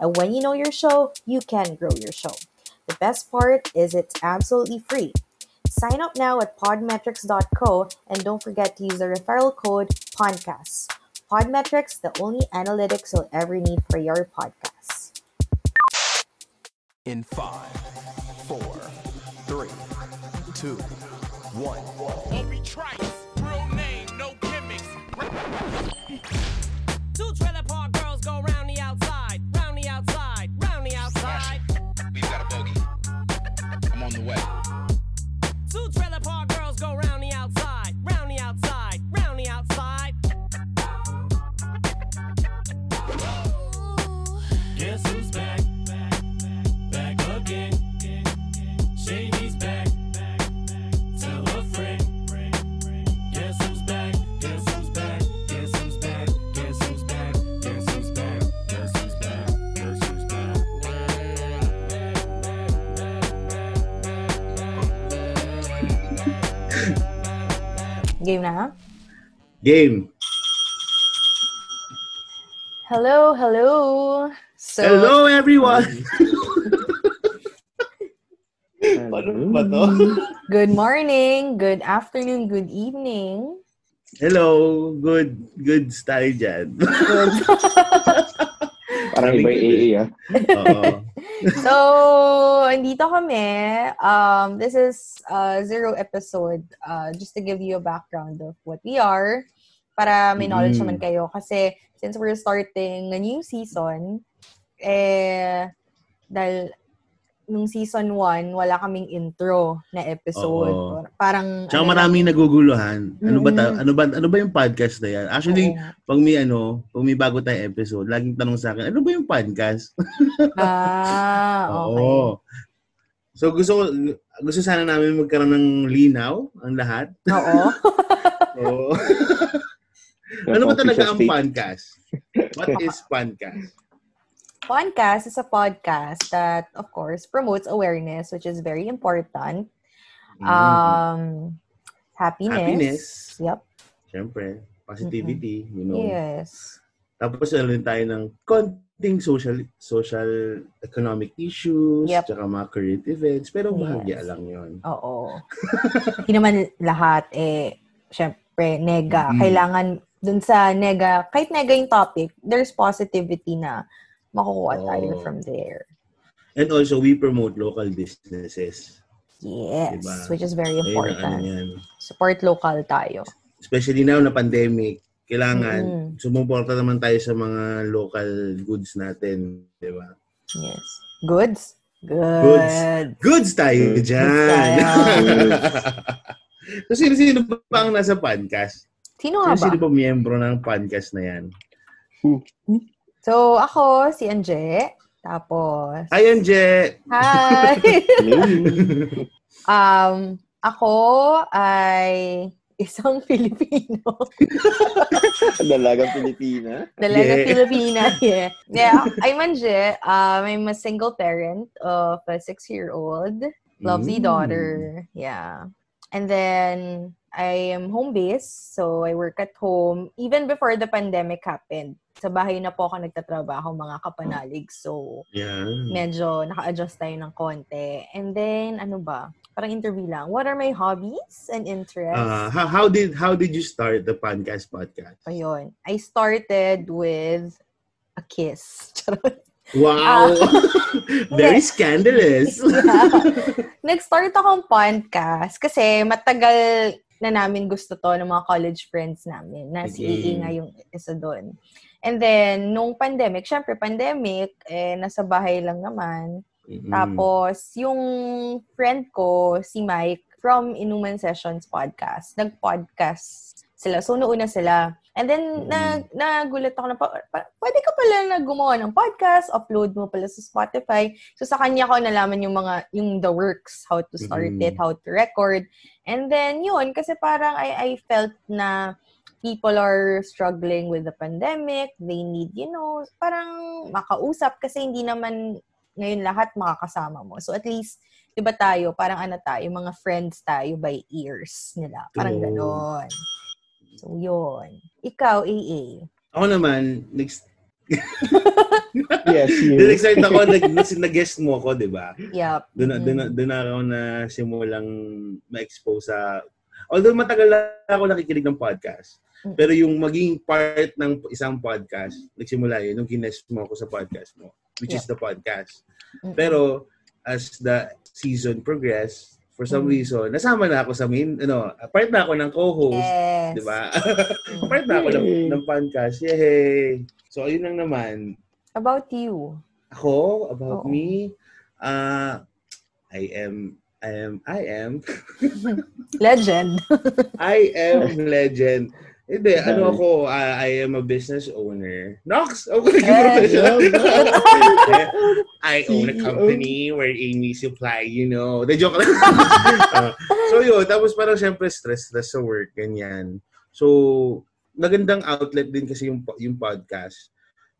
And when you know your show, you can grow your show. The best part is it's absolutely free. Sign up now at podmetrics.co and don't forget to use the referral code PODCAST. Podmetrics, the only analytics you'll ever need for your podcast. In five, four, three, two, one. Obi Trice, real name, no gimmicks. Two trailer park Game. Hello, hello. So, Hello, everyone! Paano good morning, good afternoon, good evening. Hello, good goods tayo dyan. Good. Parang iba AA, ah. So, andito kami. Um, this is uh, zero episode. Uh, just to give you a background of what we are. Para may knowledge Mm. naman kayo. Kasi since we're starting a new season, eh, dahil nung season 1, wala kaming intro na episode. Oo. Parang, Tsaka ano maraming naguguluhan. Ano ba, ta- Mm. ano ba ano ba yung podcast na yan? Actually, Oo. pag may ano, pag may bago tayong episode, laging tanong sa akin, ano ba yung podcast? Ah, okay. Oo. So gusto ko gusto sana namin magkaroon ng linaw ang lahat. Oo. Oo. ano ba talaga ang podcast? What is podcast? podcast is a podcast that, of course, promotes awareness, which is very important. Um, happiness. Happiness. Yep. Siyempre, positivity, you know. Yes. Tapos ano rin tayo ng konting social social economic issues, Yep. tsaka mga current events, pero bahagya Yes. lang yon. Oo. Hindi naman lahat, eh, syempre, nega. Mm. Kailangan dun sa nega, kahit nega yung topic, there's positivity na makukuha tayo Oo. from there. And also, we promote local businesses. Yes. Diba? Which is very Ayun ano important. yan. Support local tayo. Especially now na pandemic, kailangan Mm. sumuporta naman tayo sa mga local goods natin, di ba? Yes. Goods? Good. Goods. Goods tayo Goods dyan! tayo. so, sino-sino ba ang nasa podcast? Sino nga ba? Sino-sino ba miyembro ng podcast na yan? So, ako, si Anje. Tapos, Ayan, Je! hi! Um, ako ay isang Filipino. Dalagang Pilipina. Dalaga Yeah. Filipina, yeah. Yeah, I'm Anje. Um, I'm a single parent of a six-year-old. Lovely Mm. daughter. Yeah. And then, I am home-based. So, I work at home. Even before the pandemic happened, sa bahay na po ako nagtatrabaho, mga kapanalig. So, Yan. medyo naka-adjust tayo ng konti. And then, ano ba? Parang interview lang. What are my hobbies and interests? Uh, how, how did how did you start the podcast podcast? Ayun. I started with a kiss. Wow! Very Hindi. scandalous. Yeah. Nag-start akong podcast kasi matagal na namin gusto to ng mga college friends namin na si Okay. AA nga yung isa doon. And then, nung pandemic, syempre pandemic, eh, nasa bahay lang naman. Mhm. Tapos, yung friend ko, si Mike, from Inuman Sessions Podcast, nag-podcast sila. So, nauna sila. And then, na, nagulat ako na, pa, pa- pwede ka pala na gumawa ng podcast, upload mo pala sa Spotify. So, sa kanya ko nalaman yung mga, yung the works, how to start Mhm. it, how to record. And then, yun, kasi parang I, I felt na people are struggling with the pandemic. They need, you know, parang makausap kasi hindi naman ngayon lahat makakasama mo. So, at least, di ba tayo, parang ano tayo, mga friends tayo by ears nila. Parang ganon. So, yun. Ikaw, AA. Ako naman, next, Yes, you. Then excited ako, nag, nag-guest mo ako, di ba? Yup. Doon na, Mm. doon na, doon ako na simulang ma-expose sa... Although matagal na ako nakikinig ng podcast, Mm. pero yung maging part ng isang podcast, nagsimula yun, nung kinest mo ako sa podcast mo, which is the podcast. Mm. Pero as the season progressed, for some Mm. reason, nasama na ako sa main, ano, part na ako ng co-host, Yes. di ba? Mm. part na ako ng, ng podcast. Yay! So, ayun lang naman. About you. Ako, about Oo. me, uh, I am, I am, I am, Legend. I am legend. Hindi, ano Dahil- ako, uh, I am a business owner. Nox! Okay, Yes. I own a CEO. company where Amy supply, you know. The joke lang. Uh, so yun, tapos parang syempre stress, stress sa work, ganyan. So, magandang outlet din kasi yung, yung podcast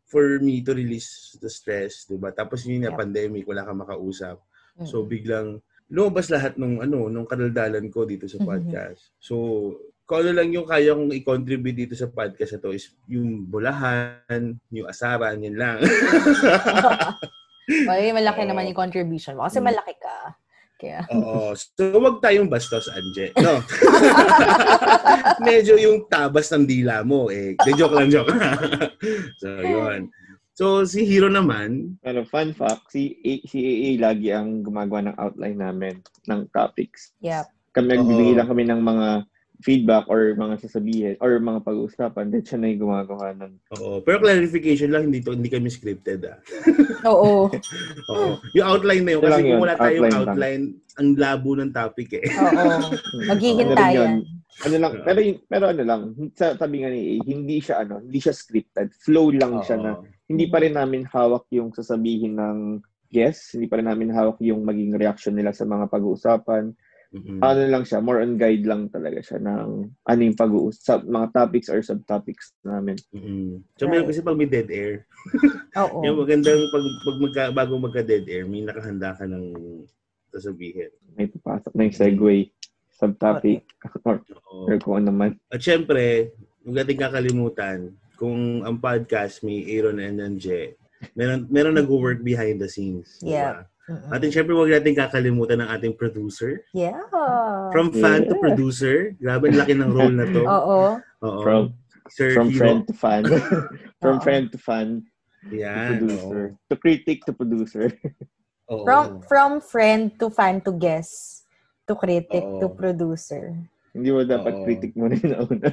for me to release the stress, di ba? Tapos yun nga, Yep. pandemic, wala kang makausap. Mm. So biglang lumabas lahat nung ano, nung kadaldalan ko dito sa Mhm. podcast. So kung ano lang yung kaya kong i-contribute dito sa podcast na to is yung bulahan, yung asaran, yun lang. Ay, malaki Oo. naman yung contribution mo. Kasi Mm. malaki ka. Kaya, Oo. So wag tayong bastos, Anje. No. Medyo yung tabas ng dila mo eh. De joke lang joke. so yun. So si Hero naman, Ano, fun fact, si, A- si AA lagi ang gumagawa ng outline namin ng topics. yep. Kami, nagbibigay lang kami ng mga feedback or mga sasabihin or mga pag-uusapan. Then siya na yung gumagawa nun. oo. Pero clarification lang, hindi to hindi kami scripted ah. Oo. Oo. Yung outline na yun. Kasi kung wala tayong outline lang. outline, ang labo ng topic eh. Oo. Maghihintayan. Ano lang, pero, pero ano lang, sa sabi nga ni A, hindi siya ano, hindi siya scripted. Flow lang siya na Oo. hindi pa rin namin hawak yung sasabihin ng guests, hindi pa rin namin hawak yung maging reaction nila sa mga pag-uusapan. Mm-mm. Ano lang siya, more on guide lang talaga siya ng ano yung pag-uusap, mga topics or subtopics namin. Mm-mm. So, meron Right. kasi pag may dead air, Oo. yung magandang pag, pag magka, bago magka-dead air, may nakahanda ka ng sasabihin. May papasok na yung segue, subtopic, or, Oo. or kung ano man. At syempre, huwag natin kakalimutan, kung ang podcast may Aaron and Anje, meron, meron nag-work behind the scenes. Yeah. ba? Mm-mm. At syempre, huwag natin kakalimutan ng ating producer. Yeah. From fan to Yeah. producer. Grabe, laki ng role na to. Oo. Oo. From Sir from Hero. friend to fan. from Oo. friend to fan to Yan. producer. To critic to producer. Oo. From from friend to fan to guest to critic Oo. to producer. Hindi mo dapat Oo. critic mo rin na una.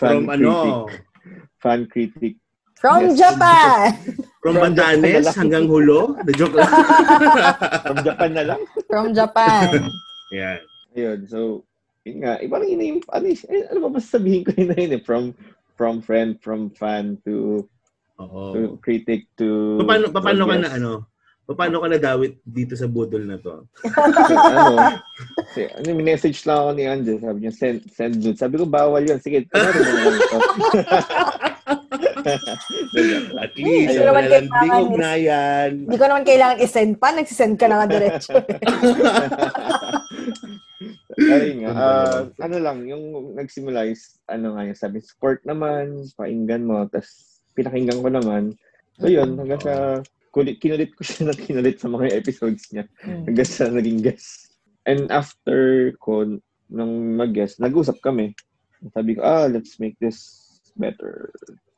From critic. ano, Fan critic. From Yes. Japan. from From Japan. hanggang Hulo. The joke lang. From Japan na lang. From Japan. Yan. Ayun, so, yun nga, eh, parang yun na yung, ano, eh, ano ba masasabihin ko yun na yun eh, from, from friend, from fan to, Oo. to critic to, Paano, paano ka na ano? Paano ka nadawit dito sa budol na to? ano, kasi, ano, message lang ako ni Angel, sabi niya, send, send nudes. Sabi ko, bawal yun. Sige, na lang ito. At least, Hindi naman lang kailangan dingog is- na yan. Hindi ko naman kailangan isend pa. Nagsisend ka na nga diretso. Ayun nga, ah, ano lang, yung nagsimula is, ano nga yung sabi, support naman, painggan mo, tapos pinakinggan ko naman. So yun, hanggang sa, kulit, kinulit ko siya ng kinulit sa mga episodes niya. Mm. Hanggang sa naging guest. And after ko, nung mag-guest, nag-usap kami. Sabi ko, ah, let's make this better.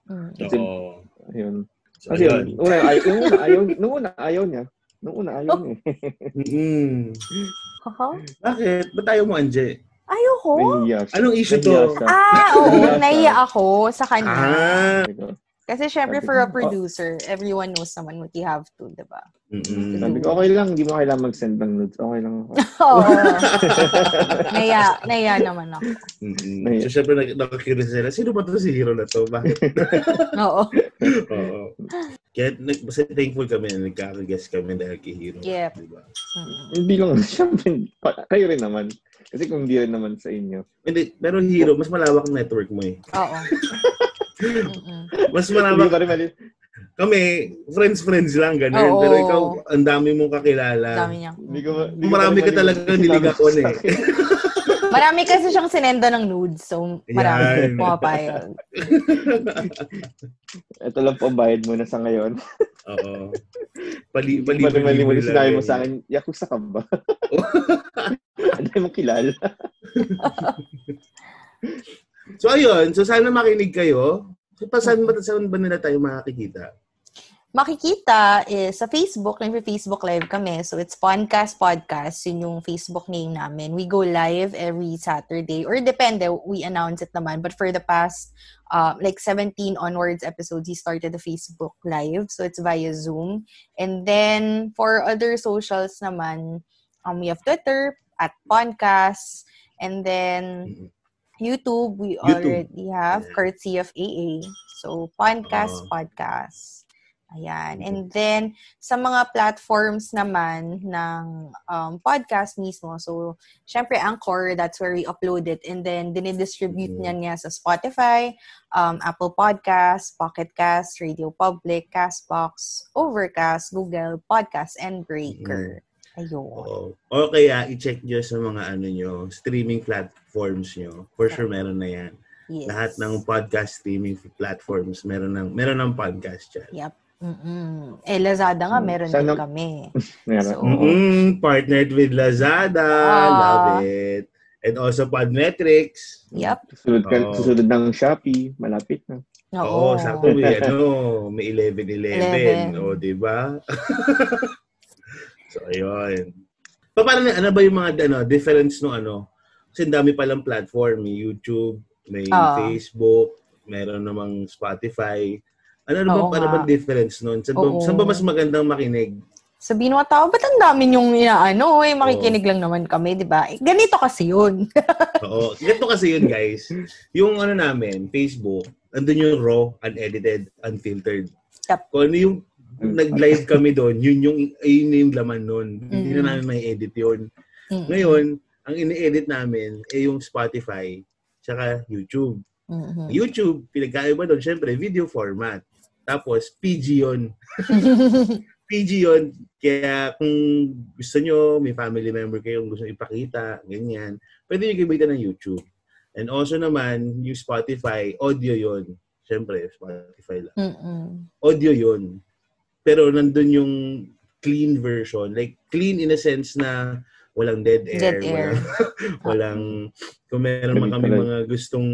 Mm. Kasi, Oo. ayun. So, Kasi yun. yun, una, ay, nung una, ayaw, nung una, ayaw niya. Nung una, ayaw niya. Mm. Haha. Bakit? Ba't ayaw mo, Anje? Ayoko. Nahihiya siya. Anong issue to? siya. Ah, oo. Nahiya. Naiya ako sa kanya. Ah, ko, Kasi syempre for a producer, everyone knows naman what you have to, di ba? Mm-mm. Sabi ko, okay lang, hindi mo kailangan mag-send ng nudes. Okay lang ako. Oo. naya, naya naman ako. Mm-mm. May- So, syempre, nak- nakakurious sila, sino ba to si hero na to? Bakit? Oo. Oo. Kaya, nag, basta thankful kami na nagkakaguess kami dahil kay hero. Yep. Diba? Mm. Hindi lang, syempre, kayo rin naman. Kasi kung hindi rin naman sa inyo. Hindi, pero hero, mas malawak ang network mo eh. Oo. Mas malawak. pa rin mali. Kami, friends-friends lang, ganun. Oo. Pero ikaw, ang dami mong kakilala. Dami niya. Hindi ko, ma- hindi ko Marami ka mali- talagang niligawan eh. Marami kasi siyang sinenda ng nudes, so marami Yan. pumapayag. Ito lang po ang bayad mo na sa ngayon. Oo. Pali, pali, mali mo pali- sinabi mo sa akin, yakuza ka ba? Ano mo kilala? So, ayun. So, sana makinig kayo. Pa, saan, ba, saan ba nila tayo makikita? Makikita is sa Facebook, nag-Facebook live kami. So it's Podcast Podcast, yun yung Facebook name namin. We go live every Saturday or depende, we announce it naman. But for the past uh, like 17 onwards episodes, we started the Facebook live. So it's via Zoom. And then for other socials naman, um, we have Twitter at Podcast. And then Mm-mm. YouTube, we YouTube. already have Yeah. courtesy of AA. So, podcast, Oo. podcast. Ayan. Mhm. And then, sa mga platforms naman ng um, podcast mismo, so, syempre, Anchor, that's where we upload it. And then, dinidistribute Mhm. niyan niya sa Spotify, um, Apple Podcasts, Pocket Cast, Radio Public, Castbox, Overcast, Google Podcast, and Breaker. Ayun. Oo. O kaya, i-check nyo sa mga ano nyo, streaming platforms nyo. For sure, meron na yan. Yes. Lahat ng podcast streaming platforms, meron ng, meron ng podcast dyan. Yep. Mm-mm. Eh, Lazada nga, Mm. meron Sana- din kami. Meron. So, Mm-mm, partnered with Lazada. Ah. Love it. And also Podmetrics. Yep. Susunod, ka, Oo. susunod ng Shopee, malapit na. Oo, sakto may ano, may 11-11. 11. O, di ba? so, ayun. Pa, Paano, ano ba yung mga ano, difference no ano? Kasi dami palang platform. May YouTube, may Ah. Facebook, meron namang Spotify. Ano, ano Oo ba, ano ba difference nun? Saan ba, Oo. saan ba mas magandang makinig? Sabihin mga tao, ba't ang dami yung inaano? Eh, makikinig lang naman kami, di ba? Eh, ganito kasi yun. Oo. Ganito kasi yun, guys. Yung ano namin, Facebook, andun yung raw, unedited, unfiltered. Yep. Kung ano yung nag-live kami doon, yun yung, yun yung laman nun. Hindi Mhm. na namin may edit yun. Mm-mm. Ngayon, ang ini-edit namin ay yung Spotify tsaka YouTube. Mhm. YouTube, pinagkaiba doon, syempre, video format. Tapos, PG yun. PG yun. Kaya kung gusto nyo, may family member kayong gusto ipakita, ganyan, pwede nyo gamitin ng YouTube. And also naman, yung Spotify, audio yun. Siyempre, Spotify lang. Mm-mm. Audio yun. Pero nandun yung clean version. Like, clean in a sense na walang dead air. Dead air. Walang, walang kung meron man kami mga gustong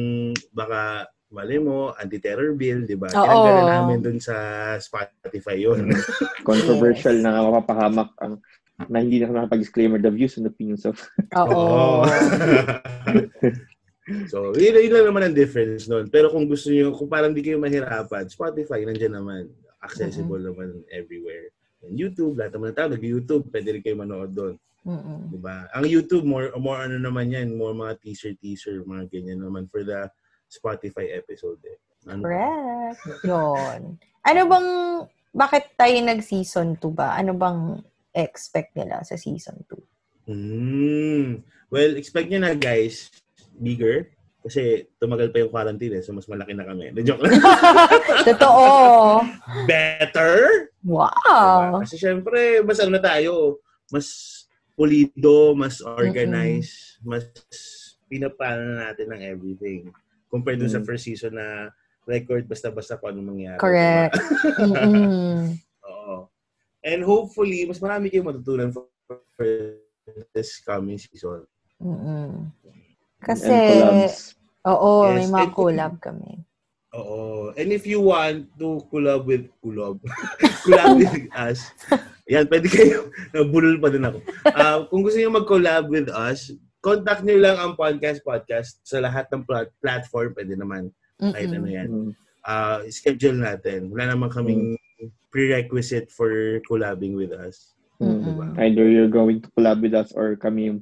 baka mali mo, anti-terror bill, di ba? Oo. Tinanggalan namin dun sa Spotify yun. Controversial na mapapahamak ang na hindi na nakapag-disclaimer the views and opinions of Oo. so, yun, yun lang naman ang difference nun. Pero kung gusto niyo, kung parang di kayo mahirapan, Spotify, nandiyan naman. Accessible naman everywhere. And YouTube, lahat naman ng tao, nag-YouTube, pwede rin kayo manood doon. Mm-mm. Di ba? Ang YouTube, more, more ano naman yan, more mga teaser-teaser, mga ganyan naman for the Spotify episode eh. Ano? Correct. Yun. Ano bang, bakit tayo nag-season 2 ba? Ano bang expect nila sa season 2? Mm. Well, expect nyo na guys, bigger. Kasi tumagal pa yung quarantine eh, so mas malaki na kami. The joke lang. Totoo. Better? Wow. Diba? Kasi syempre, mas ano na tayo, mas pulido, mas organized, mas pinapano na natin ng everything. Compared dun sa Mm. first season na record basta-basta kung ano mangyari. Correct. Diba? Mm-mm. Oo. And hopefully, mas marami kayong matutunan for, for this coming season. Mm-mm. Kasi, oo, Yes, may mga and- collab kami. Oo. And if you want to collab with collab, collab with us, yan, pwede kayo. Nabulol pa din ako. Ah, kung gusto niyo mag-collab with us, contact niyo lang ang podcast podcast sa lahat ng plat- platform. Pwede naman. Kahit ano Mm-mm. yan. Mm. uh, schedule natin. Wala naman kaming prerequisite for collabing with us. Mm-mm. Either you're going to collab with us or kami yung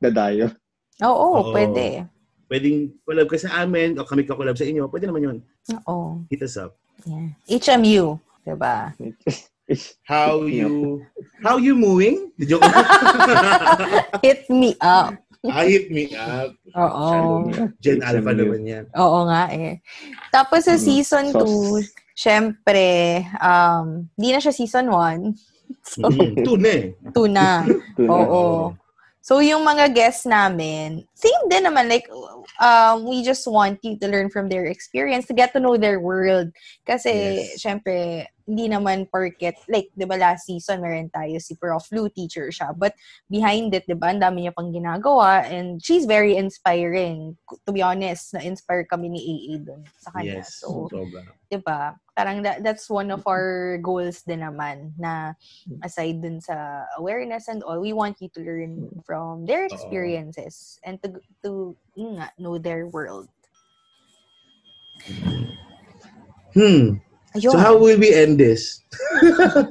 dadayo. Oo, Oo. pwede. Pwedeng collab ka sa amin o kami ka-collab sa inyo. Pwede naman yun. Oo. Hit us up. Yeah. HMU, diba? How you how you moving? Did you Hit me up. ah, hit me up. Oo. Gen HMU. Alpha naman yan. Oo nga eh. Tapos sa Mm, season sauce. 2, syempre, um, di na siya season 1. So, Mm, Tune eh. 2 na. Tuna. Oo. So, yung mga guests namin, same din naman. Like, um, we just want you to learn from their experience, to get to know their world. Kasi, Yes. syempre, hindi naman porket, like, di ba last season, meron tayo si Prof. Lou, teacher siya. But, behind it, di ba, ang dami niya pang ginagawa. And she's very inspiring. To be honest, na-inspire kami ni AA dun sa kanya. Yes. So, Sobra. di ba? Parang that, that's one of our goals din naman na aside dun sa awareness and all, we want you to learn from their experiences and to to yun nga, know their world. Hmm. Ayun. So how will we end this?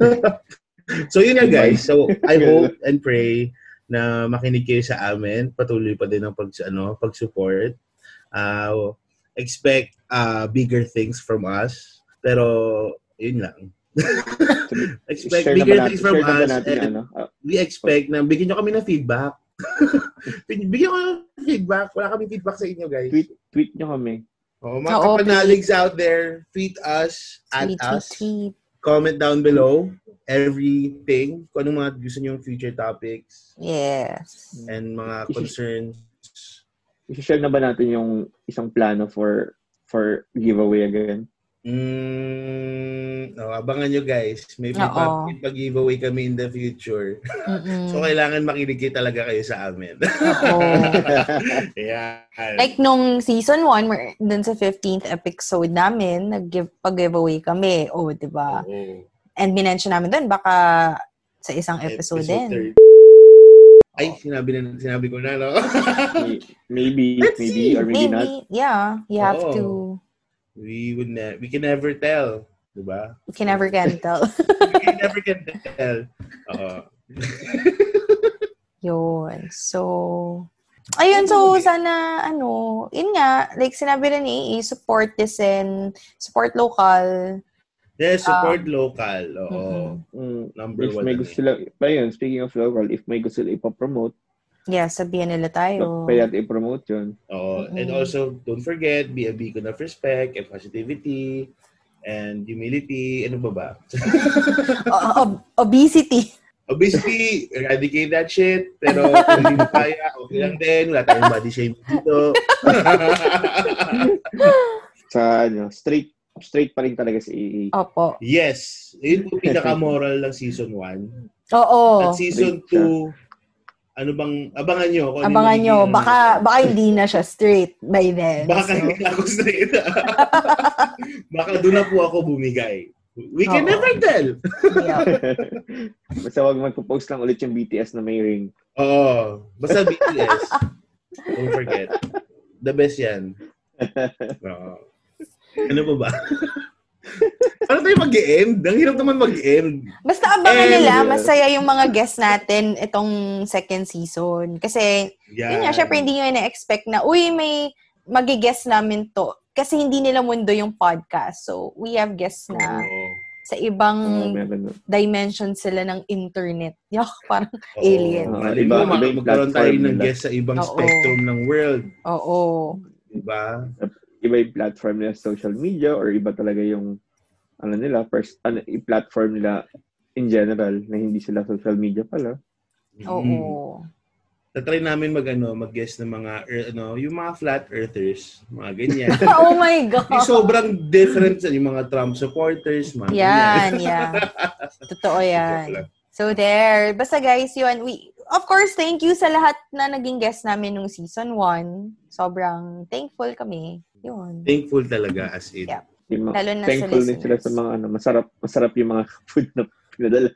so yun nga guys. So I hope and pray na makinig kayo sa amin. Patuloy pa din ang pag ano, pag-support. Uh, expect uh, bigger things from us. Pero yun lang. expect Share bigger natin, things from us. natin, and ano? Ah, we expect na bigyan nyo kami ng feedback. Bigyan ko ng feedback. Wala kami feedback sa inyo guys. tweet, tweet nyo kami. Oh, mga Oo, kapanaligs out there, tweet us, at tweet, tweet, us. tweet. comment down below everything, kung anong mga gusto nyo future topics Yes. and mga concerns. I-share na ba natin yung isang plano for for giveaway again? Mm, no, abangan nyo guys. May pag-giveaway kami in the future. Mm-mm. So, kailangan makinig talaga kayo sa amin. Oo. yeah. Like nung season 1, mer- dun sa 15th episode namin, nag-give, pag-giveaway kami. Oh, di ba? And minention namin dun, baka sa isang episode, din. 30. Ay, sinabi, na, sinabi ko na, no? May- maybe, Let's maybe, see. or maybe, Maybe, not. yeah, you have Oo. to, we would ne- we can never tell. Diba? you can never can tell. we never can tell. Oo. Yun. So, ayun, so sana, ano, yun nga, like sinabi rin ni AA, support this and support local. Yes, support local. Oo. Mhm. Mm, Number if one. may na gusto sila, pa yun, speaking of local, if may gusto sila ipapromote, Yeah, sabihan nila tayo. pwede natin i-promote yun. Oo. And Mhm. also, don't forget, be a beacon of respect and positivity and humility. Ano ba ba? Ob- obesity. Obviously, eradicate that shit. Pero kung hindi mo kaya, okay lang din. Wala tayong body shaming dito. Sa, ano, straight, straight pa rin talaga si AA. Opo. yes. Yun po pinaka-moral ng season 1. Oo. At season 2, ano bang, abangan nyo. Kung ano Abangan nyo. magiging- Baka, baka hindi na siya straight by then. Baka So, hindi ako straight. Baka doon na po ako bumigay. We can Oo. never tell. yeah. Basta wag magpo-post lang ulit yung BTS na may ring. Oo. Basta BTS. Don't forget. The best yan. Oo. Ano pa ba? Paano tayo mag-end? Ang hirap naman mag-end. Basta abangan And- nila, masaya yung mga guests natin itong second season. Kasi, Yan. yun nga, syempre hindi nyo na-expect na, uy, may magi-guest namin to. Kasi hindi nila mundo yung podcast. So, we have guests na Oo. sa ibang meron. dimension sila ng internet. Yak, parang Oo. alien. Mali Iba- mo, iba yung magkaroon tayo ng guest sa ibang Oo. spectrum ng world. Oo. Diba? Iba yung platform nila sa social media or iba talaga yung ano nila, first, ano, yung platform nila in general na hindi sila social media pala. Oo. Mm. Tatry namin mag, ano, mag-guest ng mga, ear- ano, yung mga flat earthers, mga ganyan. oh my God. yung sobrang different sa yung mga Trump supporters, mga Yan, ganyan. yeah. Totoo yan. So there. Basta guys, yun. We, of course, thank you sa lahat na naging guest namin nung season 1. Sobrang thankful kami. Yun. Thankful talaga as in. Yeah. Yung mga, Lalo na sa thankful din sila sa mga ano, masarap masarap yung mga food na pinadala.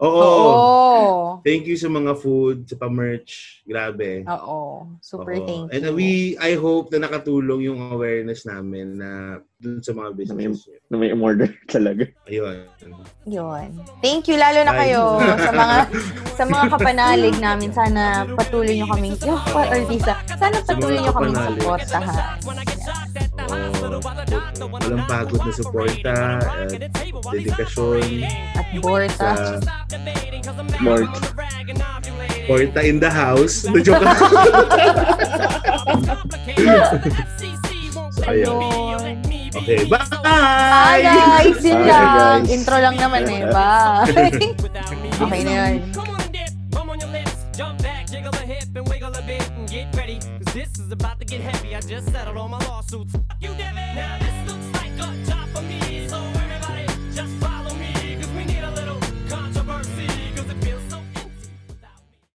Oo. Oo. Thank you sa mga food, sa pa-merch. Grabe. Oo. Super Oo. thank you. And we, I hope na nakatulong yung awareness namin na dun sa mga businesses nyo. Na may umorder talaga. Ayun. Yun. Thank you lalo na Ay. kayo sa mga sa mga kapanalig namin. Sana patuloy nyo kaming yung pa artista. Sana patuloy nyo kaming kapanalig. suportahan. Oo. Walang pagod na suporta at dedikasyon At Borta. sa Lord. Porta in the house. Na-joke lang. so, ayun. Okay, bye! Bye guys! Yun lang. guys. Intro lang naman eh. Bye! okay na yun. About to get heavy. I just settled all my lawsuits. You it. Now